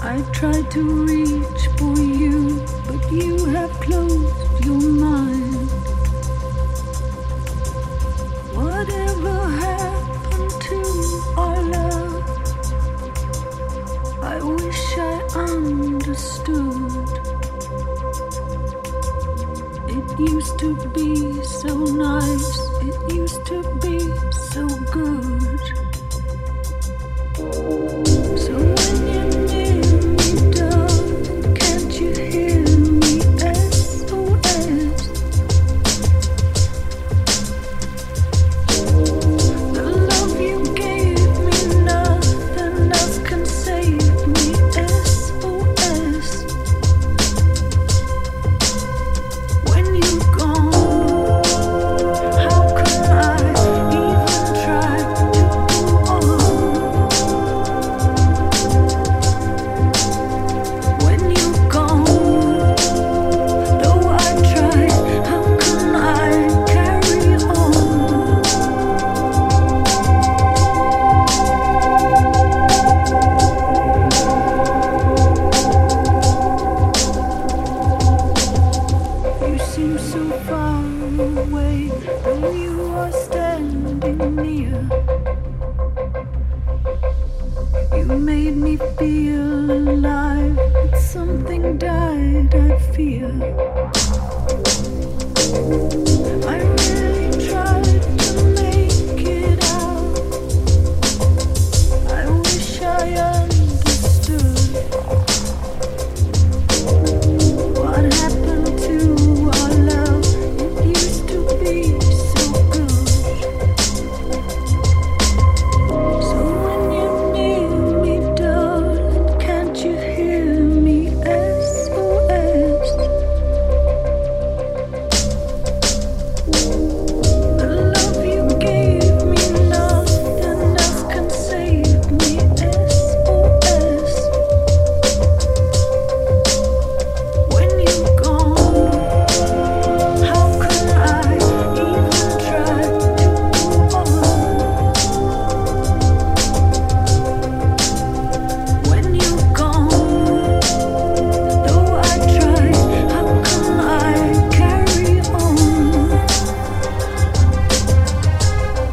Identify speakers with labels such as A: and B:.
A: I've tried to reach for you, but you have closed your mind. Whatever happened to our love, I wish I understood. It used to be so nice, it used to be so good. Made me feel alive, but something died, I fear.